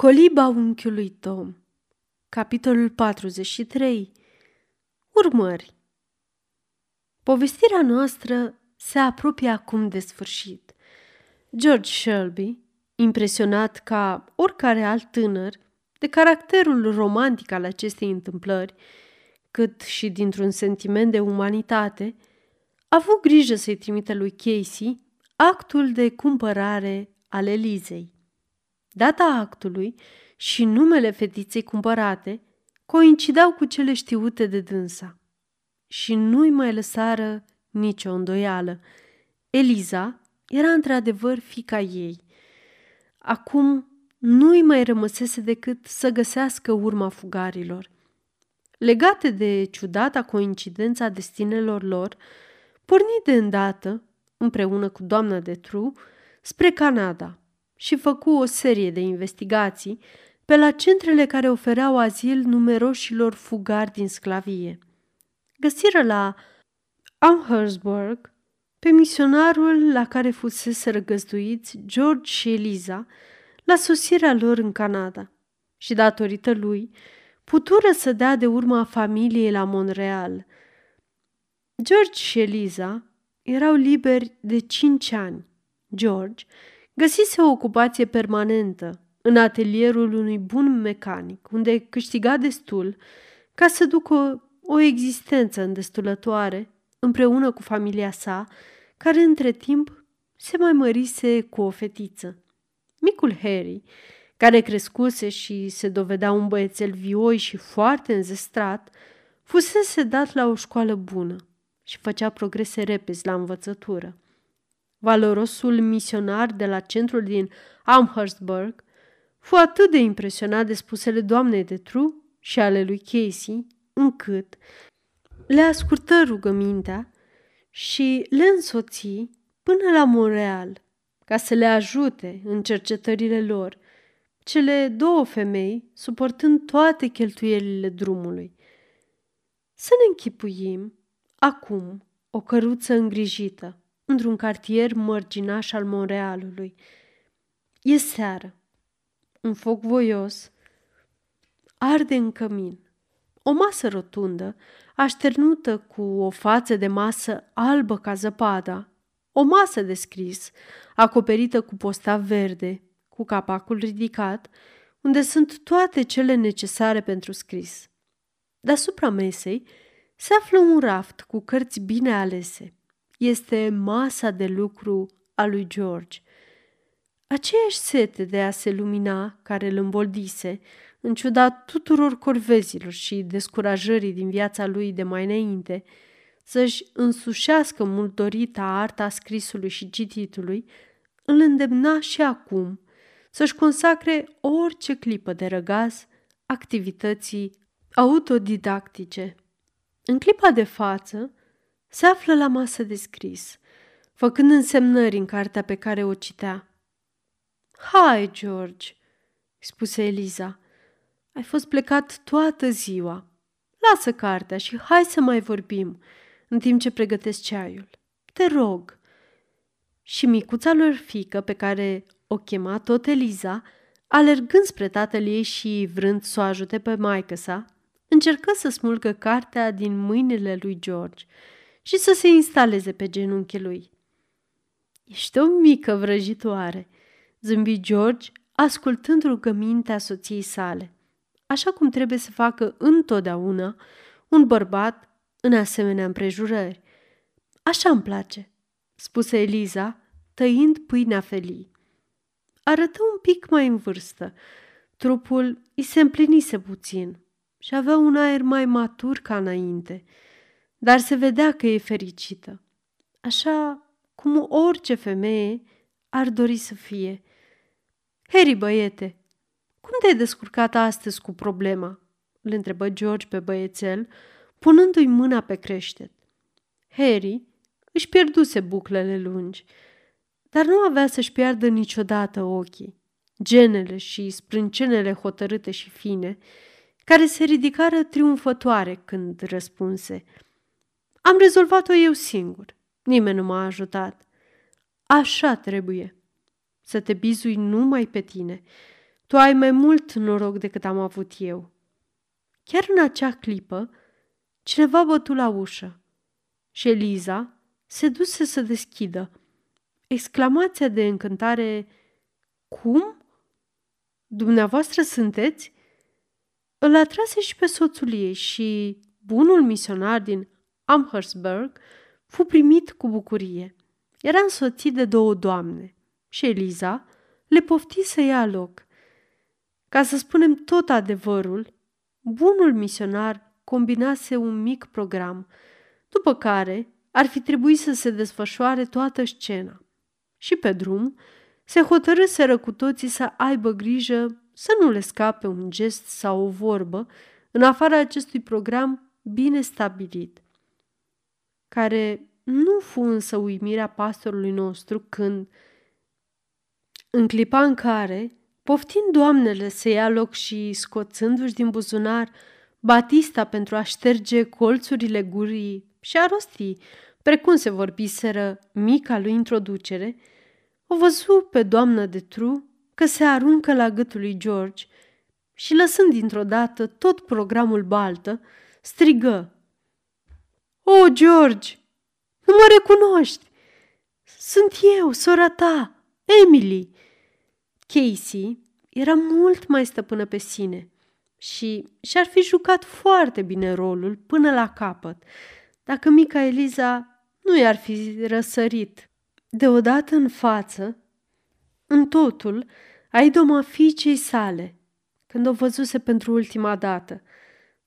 Coliba unchiului Tom Capitolul 43 Urmări Povestirea noastră se apropie acum de sfârșit. George Shelby, impresionat ca oricare alt tânăr de caracterul romantic al acestei întâmplări, cât și dintr-un sentiment de umanitate, a avut grijă să-i trimite lui Casey actul de cumpărare al Elizei. Data actului și numele fetiței cumpărate coincidau cu cele știute de dânsa. Și nu-i mai lăsară nicio îndoială. Eliza era într-adevăr fica ei. Acum nu-i mai rămăsese decât să găsească urma fugarilor. Legate de ciudata coincidența destinelor lor, porni de îndată, împreună cu doamna de Tru, spre Canada, și făcu o serie de investigații pe la centrele care ofereau azil numeroșilor fugari din sclavie. Găsiră la Amherstburg pe misionarul la care fusese răgăzduiți George și Eliza la sosirea lor în Canada și datorită lui putură să dea de urma familiei la Montreal. George și Eliza erau liberi de cinci ani. George Găsise o ocupație permanentă în atelierul unui bun mecanic, unde câștiga destul ca să ducă o existență îndestulătoare împreună cu familia sa, care între timp se mai mărise cu o fetiță. Micul Harry, care crescuse și se dovedea un băiețel vioi și foarte înzestrat, fusese dat la o școală bună și făcea progrese repezi la învățătură. Valorosul misionar de la centrul din Amherstburg fu atât de impresionat de spusele doamnei de Tru și ale lui Casey, încât le ascultă rugămintea și le însoți până la Montreal ca să le ajute în cercetările lor, cele două femei suportând toate cheltuielile drumului. Să ne închipuim acum o căruță îngrijită, într-un cartier mărginaș al Montrealului. E seară. Un foc voios arde în cămin. O masă rotundă, așternută cu o față de masă albă ca zăpada, o masă de scris, acoperită cu postav verde, cu capacul ridicat, unde sunt toate cele necesare pentru scris. Deasupra mesei se află un raft cu cărți bine alese este masa de lucru a lui George. Aceeași sete de a se lumina care îl îmboldise, în ciuda tuturor corvezilor și descurajării din viața lui de mai înainte, să-și însușească mult dorita arta scrisului și cititului, îl îndemna și acum să-și consacre orice clipă de răgaz activității autodidactice. În clipa de față, se află la masă de scris, făcând însemnări în cartea pe care o citea. Hai, George, spuse Eliza, ai fost plecat toată ziua. Lasă cartea și hai să mai vorbim în timp ce pregătesc ceaiul. Te rog. Și micuța lor fică, pe care o chema tot Eliza, alergând spre tatăl ei și vrând să o ajute pe maică sa, încercă să smulgă cartea din mâinile lui George – și să se instaleze pe genunchiul lui. Ești o mică vrăjitoare, zâmbi George, ascultând rugămintea soției sale, așa cum trebuie să facă întotdeauna un bărbat în asemenea împrejurări. Așa îmi place, spuse Eliza, tăind pâinea felii. Arătă un pic mai în vârstă. Trupul îi se împlinise puțin și avea un aer mai matur ca înainte – dar se vedea că e fericită, așa cum orice femeie ar dori să fie. Harry, băiete, cum te-ai descurcat astăzi cu problema?" îl întrebă George pe băiețel, punându-i mâna pe creștet. Harry își pierduse buclele lungi, dar nu avea să-și piardă niciodată ochii, genele și sprâncenele hotărâte și fine, care se ridicară triumfătoare când răspunse – am rezolvat-o eu singur. Nimeni nu m-a ajutat. Așa trebuie. Să te bizui numai pe tine. Tu ai mai mult noroc decât am avut eu. Chiar în acea clipă, cineva bătu la ușă și Eliza se duse să deschidă. Exclamația de încântare Cum? Dumneavoastră sunteți? Îl atrase și pe soțul ei și bunul misionar din Amherstburg fu primit cu bucurie. Era însoțit de două doamne și Eliza le pofti să ia loc. Ca să spunem tot adevărul, bunul misionar combinase un mic program, după care ar fi trebuit să se desfășoare toată scena. Și pe drum se hotărâseră cu toții să aibă grijă să nu le scape un gest sau o vorbă în afara acestui program bine stabilit, care nu fu însă uimirea pastorului nostru când, în clipa în care, poftind doamnele să ia loc și scoțându-și din buzunar Batista pentru a șterge colțurile gurii și a rosti, precum se vorbiseră mica lui introducere, o văzu pe doamnă de Tru că se aruncă la gâtul lui George și lăsând dintr-o dată tot programul baltă, strigă. O, George, nu mă recunoști! Sunt eu, sora ta, Emily!" Casey era mult mai stăpână pe sine și și-ar fi jucat foarte bine rolul până la capăt, dacă mica Eliza nu i-ar fi răsărit deodată în față, în totul, a idoma fiicei sale, când o văzuse pentru ultima dată,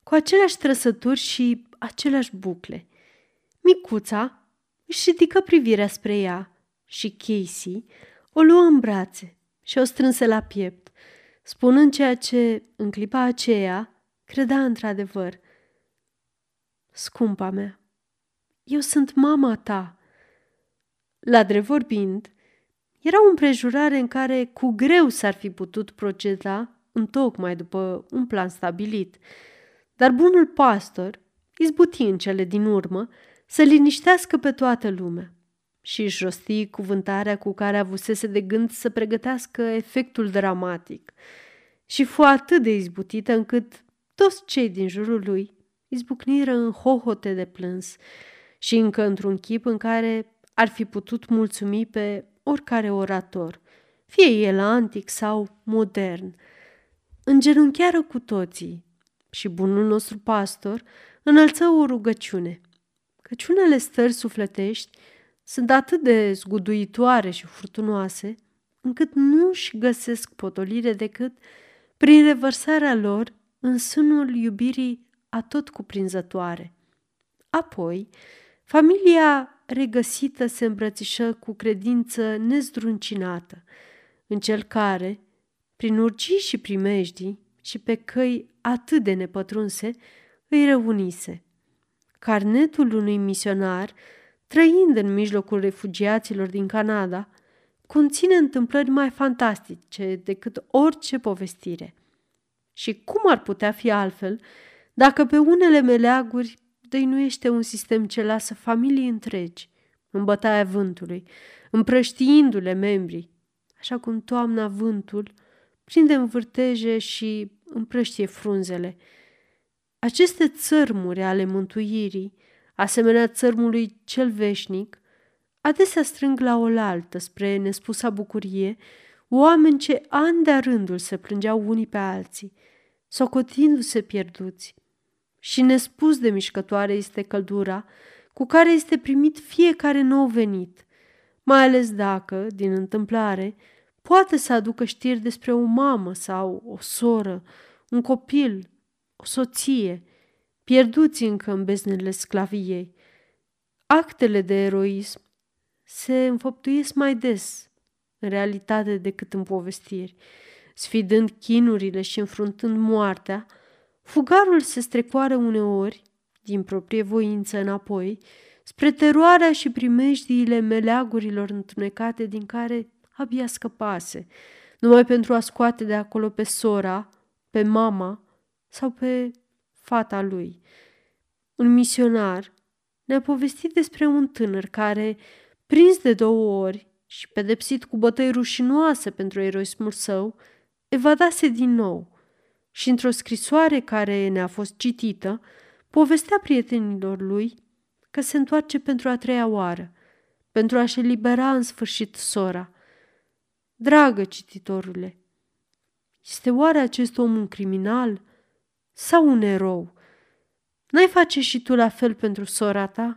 cu aceleași trăsături și aceleași bucle. Micuța își ridică privirea spre ea și Casey o luă în brațe și o strânse la piept, spunând ceea ce, în clipa aceea, credea într-adevăr. Scumpa mea, eu sunt mama ta. La drept vorbind, era o împrejurare în care cu greu s-ar fi putut proceda întocmai după un plan stabilit, dar bunul pastor izbuti în cele din urmă să liniștească pe toată lumea. Și își rosti cuvântarea cu care avusese de gând să pregătească efectul dramatic. Și fu atât de izbutită încât toți cei din jurul lui izbucniră în hohote de plâns și încă într-un chip în care ar fi putut mulțumi pe oricare orator, fie el antic sau modern. Îngenunchiară cu toții și bunul nostru pastor înălță o rugăciune, căci unele stări sufletești sunt atât de zguduitoare și furtunoase, încât nu își găsesc potolire decât prin revărsarea lor în sânul iubirii atot cuprinzătoare. Apoi, familia regăsită se îmbrățișă cu credință nezdruncinată, în cel care, prin urgii și primejdii și pe căi atât de nepătrunse, îi reunise. Carnetul unui misionar, trăind în mijlocul refugiaților din Canada, conține întâmplări mai fantastice decât orice povestire. Și cum ar putea fi altfel dacă pe unele meleaguri dăinuiește un sistem ce lasă familii întregi în bătaia vântului, împrăștiindu-le membrii, așa cum toamna vântul prinde în vârteje și împrăștie frunzele. Aceste țărmuri ale mântuirii, asemenea țărmului cel veșnic, adesea strâng la oaltă spre nespusa bucurie oameni ce ani de rândul se plângeau unii pe alții, socotindu-se pierduți, și nespus de mișcătoare este căldura cu care este primit fiecare nou venit, mai ales dacă, din întâmplare, poate să aducă știri despre o mamă sau o soră, un copil, o soție, pierduți încă în beznele sclaviei. Actele de eroism se înfăptuiesc mai des în realitate decât în povestiri, sfidând chinurile și înfruntând moartea, Fugarul se strecoară uneori, din proprie voință înapoi, spre teroarea și primejdiile meleagurilor întunecate din care abia scăpase, numai pentru a scoate de acolo pe sora, pe mama sau pe fata lui. Un misionar ne-a povestit despre un tânăr care, prins de două ori și pedepsit cu bătăi rușinoase pentru eroismul său, evadase din nou și într-o scrisoare care ne-a fost citită, povestea prietenilor lui că se întoarce pentru a treia oară, pentru a-și elibera în sfârșit sora. Dragă cititorule, este oare acest om un criminal sau un erou? N-ai face și tu la fel pentru sora ta?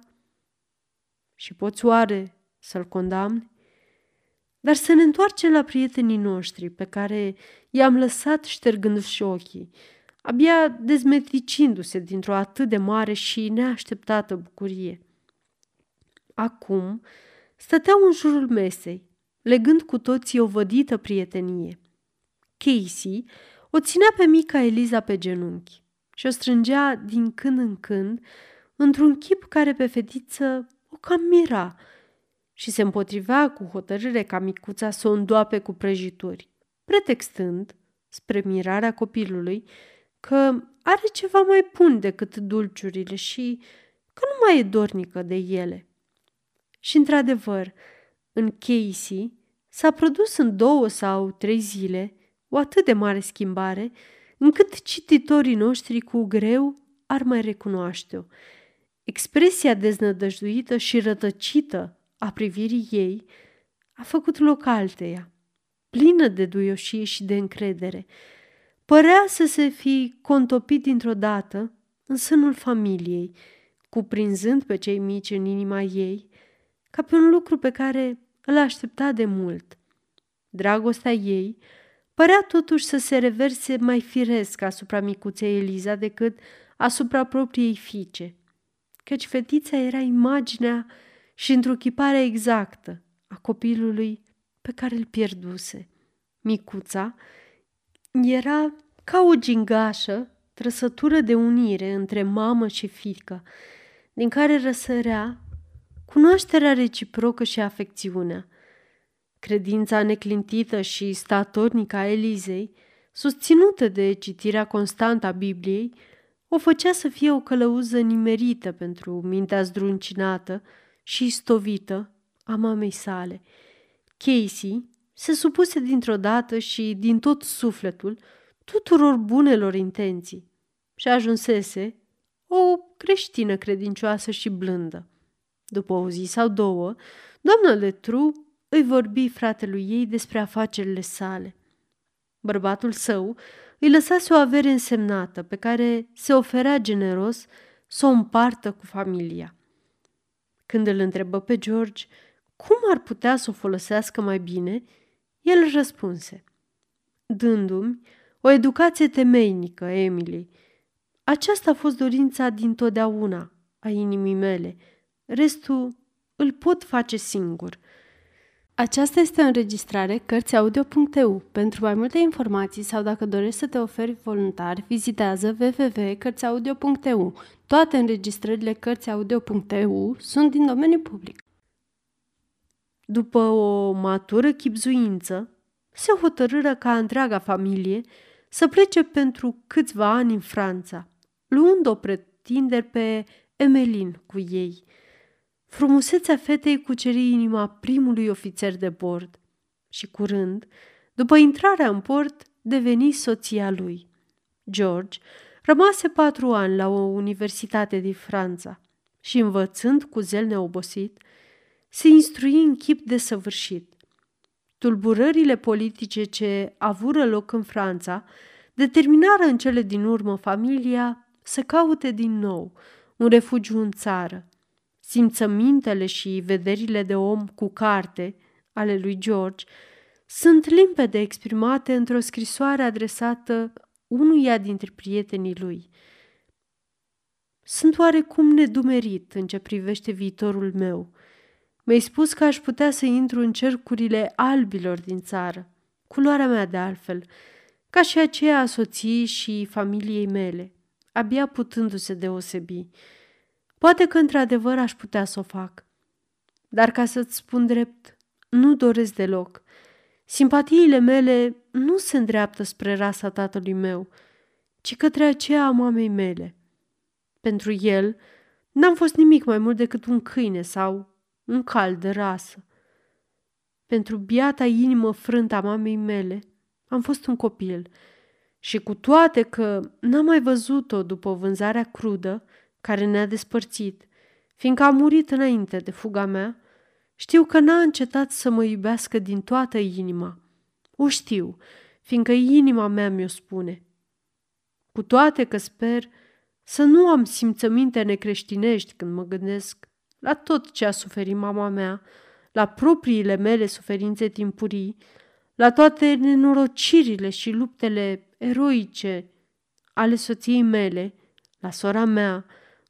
Și poți oare să-l condamni? Dar să ne întoarcem la prietenii noștri pe care i-am lăsat ștergându-și ochii, abia dezmetricindu-se dintr-o atât de mare și neașteptată bucurie. Acum stăteau în jurul mesei, legând cu toții o vădită prietenie. Casey o ținea pe mica Eliza pe genunchi și o strângea din când în când într-un chip care pe fetiță o cam mira și se împotrivea cu hotărâre ca micuța să o îndoape cu prăjituri, pretextând, spre mirarea copilului, că are ceva mai bun decât dulciurile și că nu mai e dornică de ele. Și într-adevăr, în Casey s-a produs în două sau trei zile o atât de mare schimbare, încât cititorii noștri cu greu ar mai recunoaște-o. Expresia deznădăjduită și rătăcită a privirii ei a făcut loc alteia, plină de duioșie și de încredere. Părea să se fi contopit dintr-o dată în sânul familiei, cuprinzând pe cei mici în inima ei, ca pe un lucru pe care îl aștepta de mult. Dragostea ei părea totuși să se reverse mai firesc asupra micuței Eliza decât asupra propriei fiice, căci fetița era imaginea și întruchiparea exactă a copilului pe care îl pierduse. Micuța era ca o gingașă, trăsătură de unire între mamă și fică, din care răsărea cunoașterea reciprocă și afecțiunea. Credința neclintită și statornică a Elizei, susținută de citirea constantă a Bibliei, o făcea să fie o călăuză nimerită pentru mintea zdruncinată și stovită a mamei sale. Casey se supuse dintr-o dată și din tot sufletul tuturor bunelor intenții și ajunsese o creștină credincioasă și blândă. După o zi sau două, doamna Letru îi vorbi fratelui ei despre afacerile sale. Bărbatul său îi lăsase o avere însemnată pe care se oferea generos să o împartă cu familia. Când îl întrebă pe George cum ar putea să o folosească mai bine, el răspunse, dându-mi o educație temeinică, Emily. Aceasta a fost dorința din totdeauna a inimii mele. Restul îl pot face singur. Aceasta este o înregistrare Cărțiaudio.eu. Pentru mai multe informații sau dacă dorești să te oferi voluntar, vizitează www.cărțiaudio.eu. Toate înregistrările Cărțiaudio.eu sunt din domeniu public. După o matură chipzuință, se hotărâră ca întreaga familie să plece pentru câțiva ani în Franța, luând-o pretinderi pe Emelin cu ei. Frumusețea fetei cuceri inima primului ofițer de bord și curând, după intrarea în port, deveni soția lui. George rămase patru ani la o universitate din Franța și, învățând cu zel neobosit, se instrui în chip de săvârșit. Tulburările politice ce avură loc în Franța determinară în cele din urmă familia să caute din nou un refugiu în țară. Simțămintele și vederile de om cu carte ale lui George sunt limpede exprimate într-o scrisoare adresată unuia dintre prietenii lui. Sunt oarecum nedumerit în ce privește viitorul meu – mi-ai spus că aș putea să intru în cercurile albilor din țară, culoarea mea de altfel, ca și aceea a soției și familiei mele, abia putându-se deosebi. Poate că într-adevăr aș putea să o fac. Dar ca să-ți spun drept, nu doresc deloc. Simpatiile mele nu se îndreaptă spre rasa tatălui meu, ci către aceea a mamei mele. Pentru el, n-am fost nimic mai mult decât un câine sau un cal de rasă. Pentru biata inimă frântă a mamei mele, am fost un copil și cu toate că n-am mai văzut-o după vânzarea crudă care ne-a despărțit, fiindcă a murit înainte de fuga mea, știu că n-a încetat să mă iubească din toată inima. O știu, fiindcă inima mea mi-o spune. Cu toate că sper să nu am simțăminte necreștinești când mă gândesc la tot ce a suferit mama mea, la propriile mele suferințe timpurii, la toate nenorocirile și luptele eroice ale soției mele, la sora mea,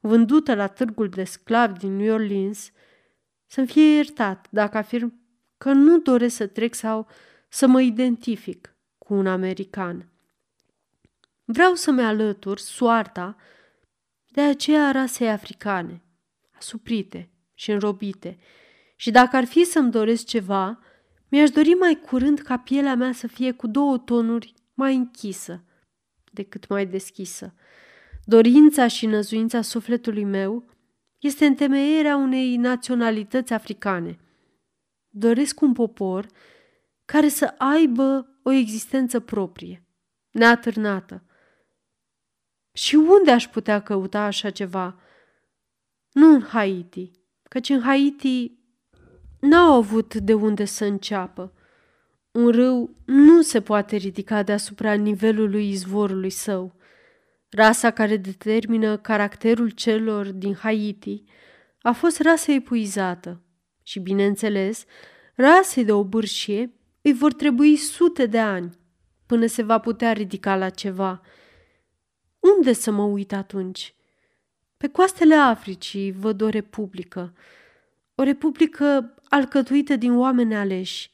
vândută la târgul de sclavi din New Orleans, să-mi fie iertat dacă afirm că nu doresc să trec sau să mă identific cu un american. Vreau să-mi alătur soarta de aceea rasei africane, asuprite și înrobite, și dacă ar fi să-mi doresc ceva, mi-aș dori mai curând ca pielea mea să fie cu două tonuri mai închisă decât mai deschisă. Dorința și năzuința sufletului meu este întemeierea unei naționalități africane. Doresc un popor care să aibă o existență proprie, neatârnată. Și unde aș putea căuta așa ceva? Nu în Haiti, căci în Haiti n-au avut de unde să înceapă. Un râu nu se poate ridica deasupra nivelului izvorului său. Rasa care determină caracterul celor din Haiti a fost rasă epuizată și, bineînțeles, rasei de obârșie îi vor trebui sute de ani până se va putea ridica la ceva. Unde să mă uit atunci? Pe coastele Africii văd o republică, o republică alcătuită din oameni aleși,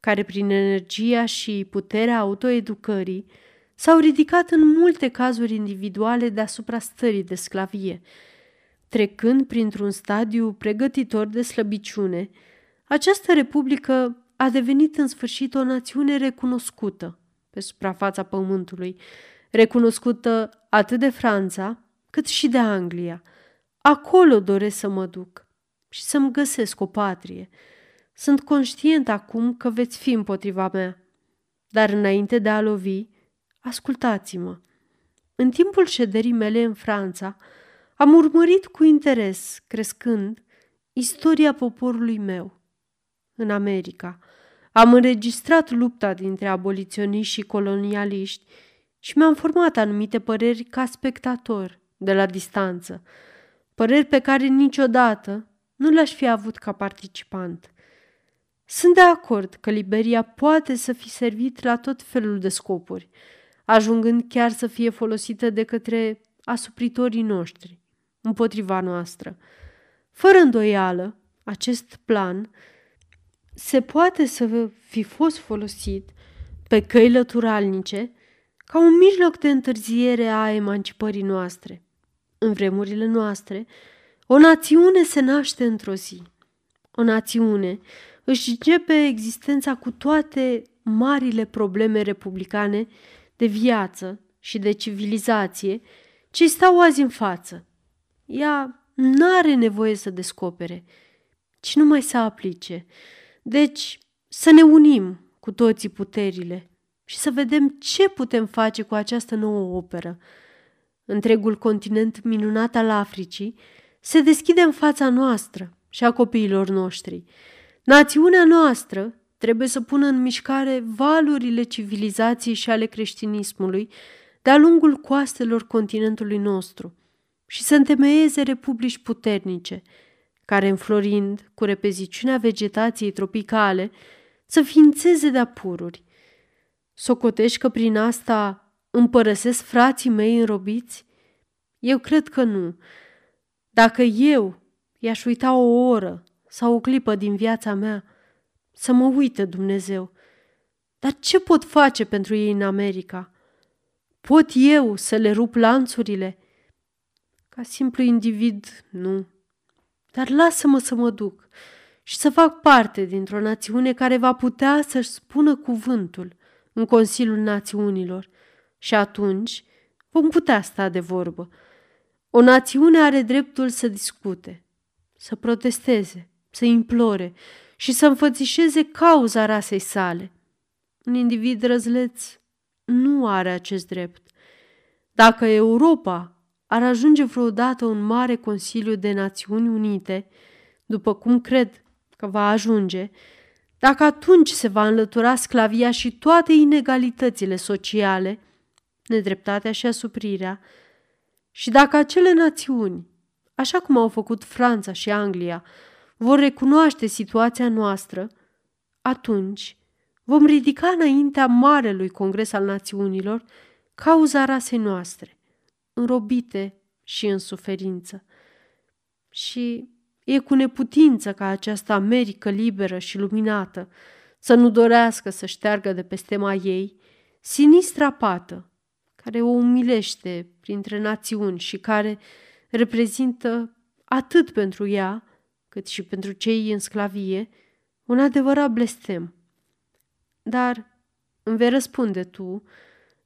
care prin energia și puterea autoeducării s-au ridicat în multe cazuri individuale deasupra stării de sclavie. Trecând printr-un stadiu pregătitor de slăbiciune, această republică a devenit în sfârșit o națiune recunoscută pe suprafața pământului, recunoscută atât de Franța cât și de Anglia. Acolo doresc să mă duc și să-mi găsesc o patrie. Sunt conștient acum că veți fi împotriva mea, dar înainte de a lovi, ascultați-mă. În timpul șederii mele în Franța, am urmărit cu interes, crescând, istoria poporului meu. În America, am înregistrat lupta dintre aboliționiști și colonialiști și mi-am format anumite păreri ca spectator, de la distanță, păreri pe care niciodată nu le-aș fi avut ca participant. Sunt de acord că Liberia poate să fi servit la tot felul de scopuri, ajungând chiar să fie folosită de către asupritorii noștri, împotriva noastră. Fără îndoială, acest plan se poate să fi fost folosit pe căi lăturalnice ca un mijloc de întârziere a emancipării noastre. În vremurile noastre, o națiune se naște într-o zi. O națiune își începe existența cu toate marile probleme republicane de viață și de civilizație ce stau azi în față. Ea nu are nevoie să descopere, ci numai să aplice. Deci, să ne unim cu toții puterile și să vedem ce putem face cu această nouă operă. Întregul continent minunat al Africii se deschide în fața noastră și a copiilor noștri. Națiunea noastră trebuie să pună în mișcare valurile civilizației și ale creștinismului de-a lungul coastelor continentului nostru și să întemeieze republici puternice, care, înflorind cu repeziciunea vegetației tropicale, să ființeze de apururi. Socotești că prin asta împărăsesc frații mei înrobiți? Eu cred că nu. Dacă eu i-aș uita o oră sau o clipă din viața mea, să mă uite Dumnezeu. Dar ce pot face pentru ei în America? Pot eu să le rup lanțurile? Ca simplu individ, nu. Dar lasă-mă să mă duc și să fac parte dintr-o națiune care va putea să-și spună cuvântul în Consiliul Națiunilor. Și atunci vom putea sta de vorbă. O națiune are dreptul să discute, să protesteze, să implore și să înfățișeze cauza rasei sale. un individ răzleț nu are acest drept. Dacă Europa ar ajunge vreodată un mare Consiliu de Națiuni Unite, după cum cred că va ajunge, dacă atunci se va înlătura sclavia și toate inegalitățile sociale, nedreptatea și asuprirea, și dacă acele națiuni, așa cum au făcut Franța și Anglia, vor recunoaște situația noastră, atunci vom ridica înaintea Marelui Congres al Națiunilor cauza rasei noastre, înrobite și în suferință. Și e cu neputință ca această Americă liberă și luminată să nu dorească să șteargă de pe stema ei sinistra pată care o umilește printre națiuni și care reprezintă atât pentru ea, cât și pentru cei în sclavie, un adevărat blestem. Dar îmi vei răspunde tu,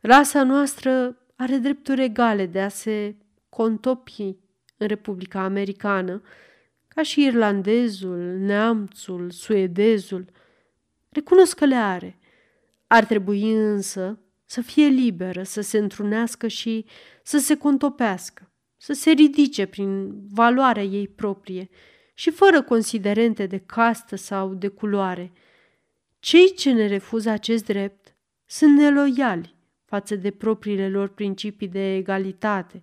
rasa noastră are drepturi egale de a se contopi în Republica Americană, ca și irlandezul, neamțul, suedezul. Recunosc că le are. Ar trebui însă să fie liberă, să se întrunească și să se contopească, să se ridice prin valoarea ei proprie și fără considerente de castă sau de culoare. Cei ce ne refuză acest drept sunt neloiali față de propriile lor principii de egalitate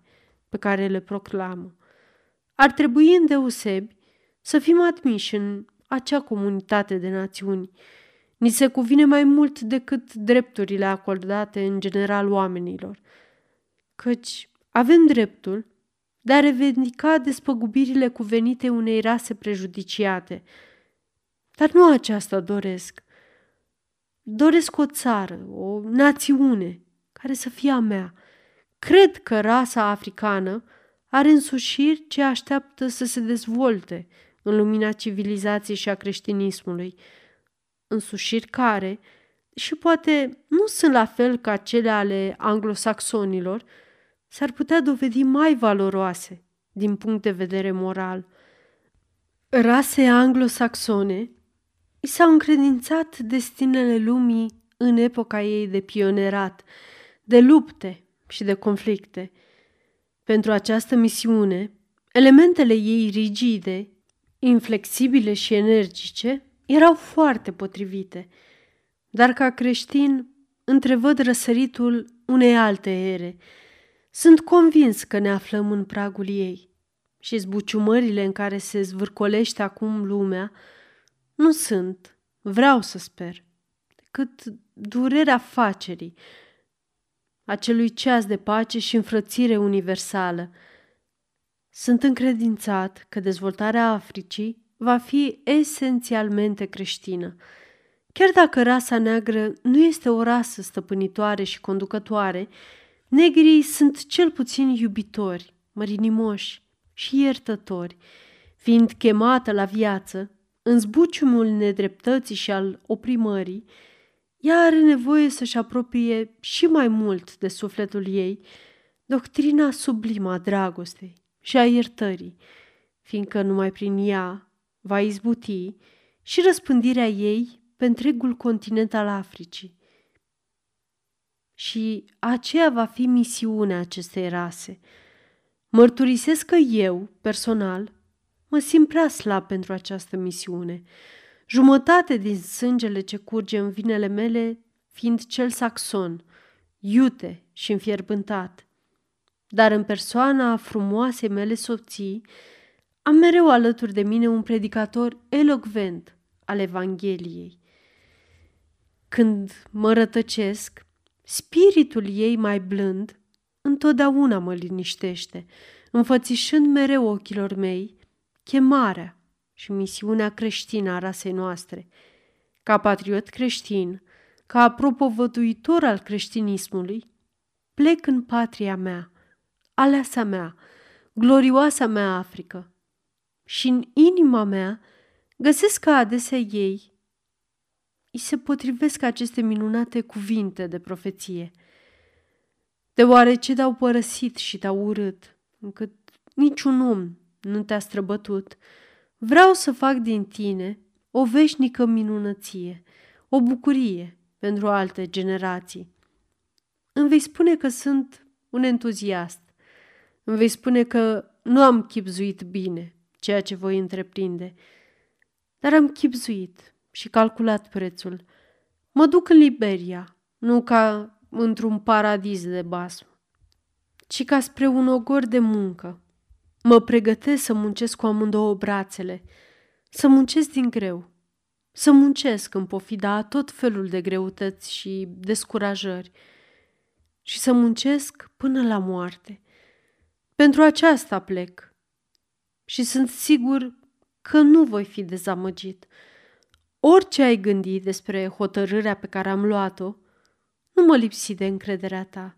pe care le proclamă. Ar trebui îndeosebi să fim admiși în acea comunitate de națiuni Ni se cuvine mai mult decât drepturile acordate în general oamenilor, căci avem dreptul de a revendica despăgubirile cuvenite unei rase prejudiciate. Dar nu aceasta doresc. Doresc o țară, o națiune care să fie a mea. Cred că rasa africană are însușiri ce așteaptă să se dezvolte în lumina civilizației și a creștinismului – însușiri care, și poate nu sunt la fel ca cele ale anglosaxonilor, s-ar putea dovedi mai valoroase din punct de vedere moral. Rase anglosaxone i s-au încredințat destinele lumii în epoca ei de pionerat, de lupte și de conflicte. Pentru această misiune, elementele ei rigide, inflexibile și energice erau foarte potrivite, dar ca creștin întrevăd răsăritul unei alte ere. Sunt convins că ne aflăm în pragul ei și zbuciumările în care se zvârcolește acum lumea nu sunt, vreau să sper, decât durerea facerii, acelui ceas de pace și înfrățire universală. Sunt încredințat că dezvoltarea Africii va fi esențialmente creștină. Chiar dacă rasa neagră nu este o rasă stăpânitoare și conducătoare, negrii sunt cel puțin iubitori, mărinimoși și iertători, fiind chemată la viață, în zbuciumul nedreptății și al oprimării, ea are nevoie să-și apropie și mai mult de sufletul ei doctrina sublimă a dragostei și a iertării, fiindcă numai prin ea va izbuti și răspândirea ei pe întregul continent al Africii. Și aceea va fi misiunea acestei rase. Mărturisesc că eu, personal, mă simt prea slab pentru această misiune. Jumătate din sângele ce curge în vinele mele fiind cel saxon, iute și înfierbântat. Dar în persoana frumoasei mele soții, am mereu alături de mine un predicator elocvent al Evangheliei. Când mă rătăcesc, spiritul ei mai blând întotdeauna mă liniștește, înfățișând mereu ochilor mei chemarea și misiunea creștină a rasei noastre. Ca patriot creștin, ca propovăduitor al creștinismului, plec în patria mea, aleasa mea, glorioasa mea Africă, și în inima mea găsesc că adesea ei îi se potrivesc aceste minunate cuvinte de profeție. Deoarece te-au părăsit și te-au urât, încât niciun om nu te-a străbătut, vreau să fac din tine o veșnică minunăție, o bucurie pentru alte generații. Îmi vei spune că sunt un entuziast. Îmi vei spune că nu am chipzuit bine ceea ce voi întreprinde, dar am chipzuit și calculat prețul. Mă duc în Liberia, nu ca într-un paradis de basm, ci ca spre un ogor de muncă. Mă pregătesc să muncesc cu amândouă brațele, să muncesc din greu, să muncesc în pofida a tot felul de greutăți și descurajări și să muncesc până la moarte. Pentru aceasta plec și sunt sigur că nu voi fi dezamăgit. Orice ai gândit despre hotărârea pe care am luat-o, nu mă lipsi de încrederea ta.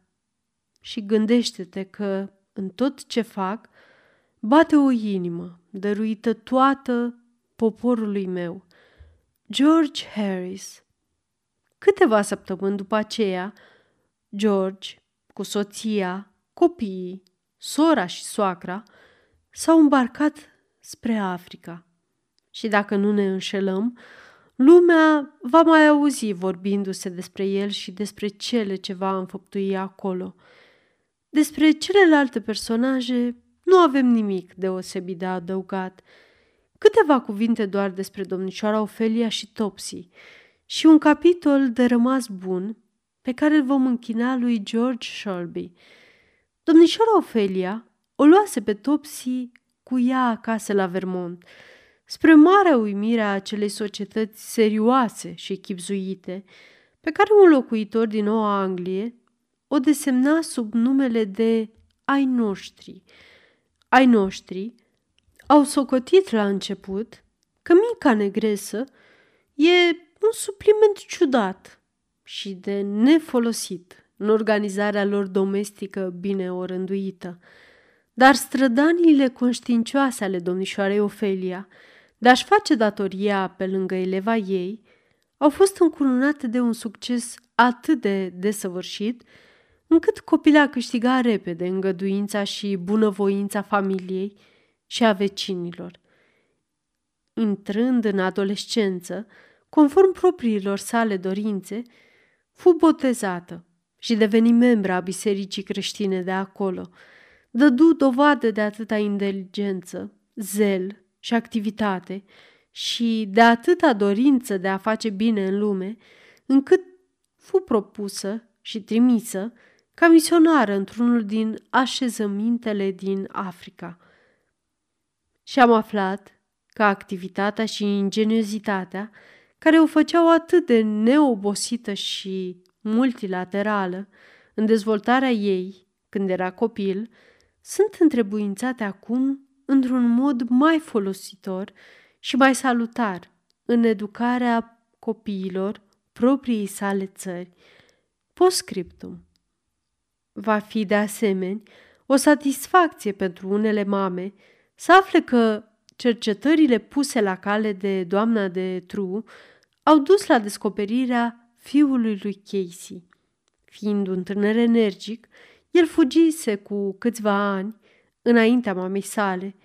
Și gândește-te că în tot ce fac bate o inimă dăruită toată poporului meu. George Harris Câteva săptămâni după aceea, George, cu soția, copiii, sora și soacra, s-au îmbarcat spre Africa. Și dacă nu ne înșelăm, lumea va mai auzi vorbindu-se despre el și despre cele ce va înfăptui acolo. Despre celelalte personaje nu avem nimic deosebit de adăugat. Câteva cuvinte doar despre domnișoara Ofelia și Topsy și un capitol de rămas bun pe care îl vom închina lui George Shelby. Domnișoara Ofelia o luase pe Topsy cu ea acasă la Vermont, spre marea uimire a acelei societăți serioase și echipzuite, pe care un locuitor din Noua Anglie o desemna sub numele de ai noștri. Ai noștri au socotit la început că mica negresă e un supliment ciudat și de nefolosit în organizarea lor domestică bine orânduită. Dar strădaniile conștiincioase ale domnișoarei Ofelia de a-și face datoria pe lângă eleva ei au fost încununate de un succes atât de desăvârșit, încât copila câștiga repede îngăduința și bunăvoința familiei și a vecinilor. Intrând în adolescență, conform propriilor sale dorințe, fu botezată și deveni membra a bisericii creștine de acolo. Dădu dovadă de atâta inteligență, zel și activitate și de atâta dorință de a face bine în lume, încât fu propusă și trimisă ca misionară într-unul din așezămintele din Africa. Și am aflat că activitatea și ingeniozitatea care o făceau atât de neobosită și multilaterală în dezvoltarea ei când era copil, sunt întrebuințate acum într-un mod mai folositor și mai salutar în educarea copiilor propriei sale țări. Postscriptum Va fi de asemenea o satisfacție pentru unele mame să afle că cercetările puse la cale de doamna de Tru au dus la descoperirea fiului lui Casey. Fiind un tânăr energic, el fugise cu câțiva ani înaintea mamei sale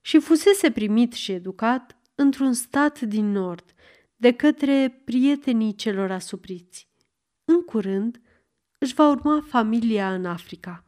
și fusese primit și educat într-un stat din nord de către prietenii celor asupriți. În curând își va urma familia în Africa.